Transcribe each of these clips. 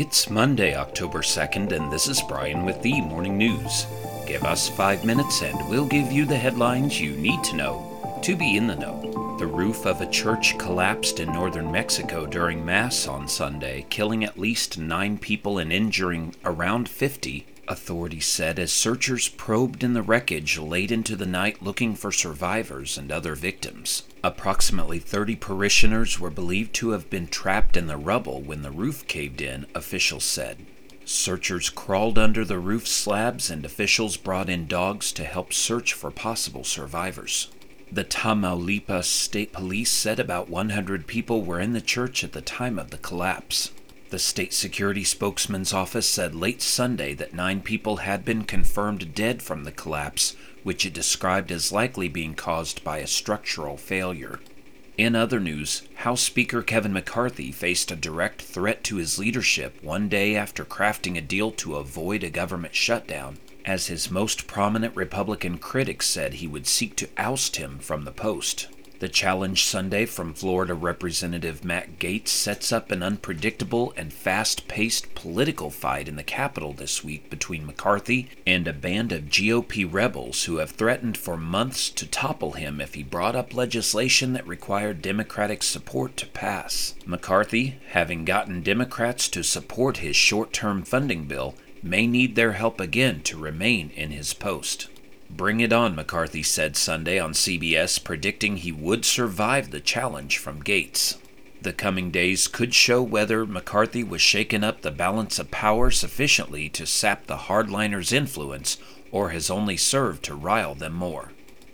It's Monday, October 2nd, and this is Brian with the Morning News. Give us five minutes and we'll give you the headlines you need to know to be in the know. The roof of a church collapsed in northern Mexico during Mass on Sunday, killing at least nine people and injuring around 50 authorities said as searchers probed in the wreckage late into the night looking for survivors and other victims. Approximately 30 parishioners were believed to have been trapped in the rubble when the roof caved in, officials said. Searchers crawled under the roof slabs and officials brought in dogs to help search for possible survivors. The Tamaulipas State Police said about 100 people were in the church at the time of the collapse. The state security spokesman's office said late Sunday that nine people had been confirmed dead from the collapse, which it described as likely being caused by a structural failure. In other news, House Speaker Kevin McCarthy faced a direct threat to his leadership one day after crafting a deal to avoid a government shutdown, as his most prominent Republican critics said he would seek to oust him from the post. The challenge Sunday from Florida Representative Matt Gaetz sets up an unpredictable and fast paced political fight in the Capitol this week between McCarthy and a band of GOP rebels who have threatened for months to topple him if he brought up legislation that required Democratic support to pass. McCarthy, having gotten Democrats to support his short term funding bill, may need their help again to remain in his post. Bring it on, McCarthy said Sunday on CBS, predicting he would survive the challenge from Gaetz. The coming days could show whether McCarthy was shaken up the balance of power sufficiently to sap the hardliners' influence or has only served to rile them more.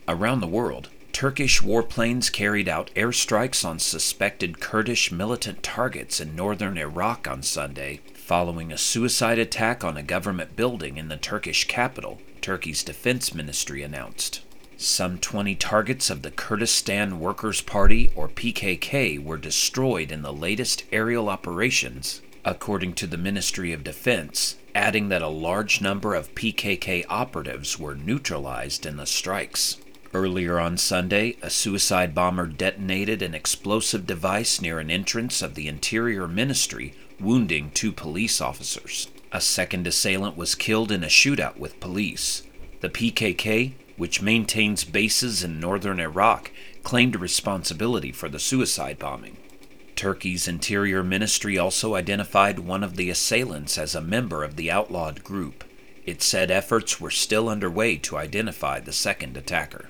Around the world, Turkish warplanes carried out airstrikes on suspected Kurdish militant targets in northern Iraq on Sunday, following a suicide attack on a government building in the Turkish capital, Turkey's defense ministry announced. Some 20 targets of the Kurdistan Workers' Party, or PKK, were destroyed in the latest aerial operations, according to the Ministry of Defense, adding that a large number of PKK operatives were neutralized in the strikes. Earlier on Sunday, a suicide bomber detonated an explosive device near an entrance of the Interior Ministry, wounding two police officers. A second assailant was killed in a shootout with police. The PKK, which maintains bases in northern Iraq, claimed responsibility for the suicide bombing. Turkey's Interior Ministry also identified one of the assailants as a member of the outlawed group. It said efforts were still underway to identify the second attacker.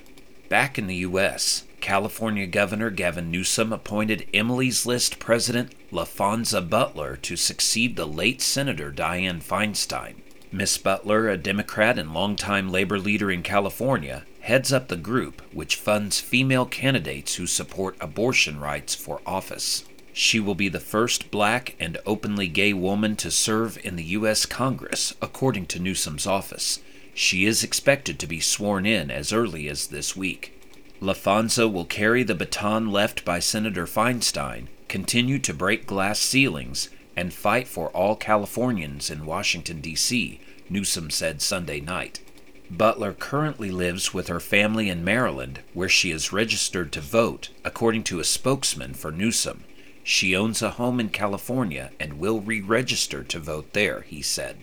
Back in the U.S., California Governor Gavin Newsom appointed Emily's List President Laphonza Butler to succeed the late Senator Dianne Feinstein. Miss Butler, a Democrat and longtime labor leader in California, heads up the group which funds female candidates who support abortion rights for office. She will be the first black and openly gay woman to serve in the U.S. Congress, according to Newsom's office. She is expected to be sworn in as early as this week. Laphonza will carry the baton left by Senator Feinstein, continue to break glass ceilings, and fight for all Californians in Washington, D.C., Newsom said Sunday night. Butler currently lives with her family in Maryland, where she is registered to vote, according to a spokesman for Newsom. She owns a home in California and will re register to vote there, he said.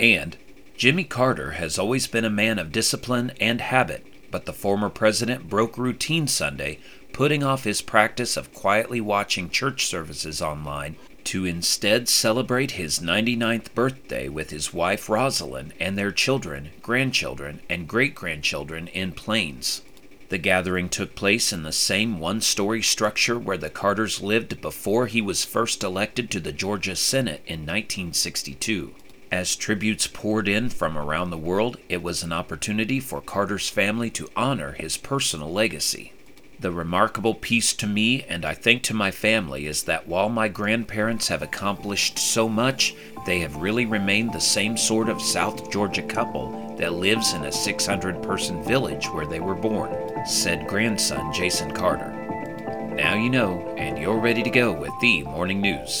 And Jimmy Carter has always been a man of discipline and habit, but the former president broke routine Sunday, putting off his practice of quietly watching church services online to instead celebrate his 99th birthday with his wife Rosalynn and their children, grandchildren, and great grandchildren in Plains. The gathering took place in the same one story structure where the Carters lived before he was first elected to the Georgia Senate in 1962. As tributes poured in from around the world, it was an opportunity for Carter's family to honor his personal legacy. The remarkable piece to me, and I think to my family, is that while my grandparents have accomplished so much, they have really remained the same sort of South Georgia couple that lives in a 600 person village where they were born, said grandson Jason Carter. Now you know, and you're ready to go with the morning news.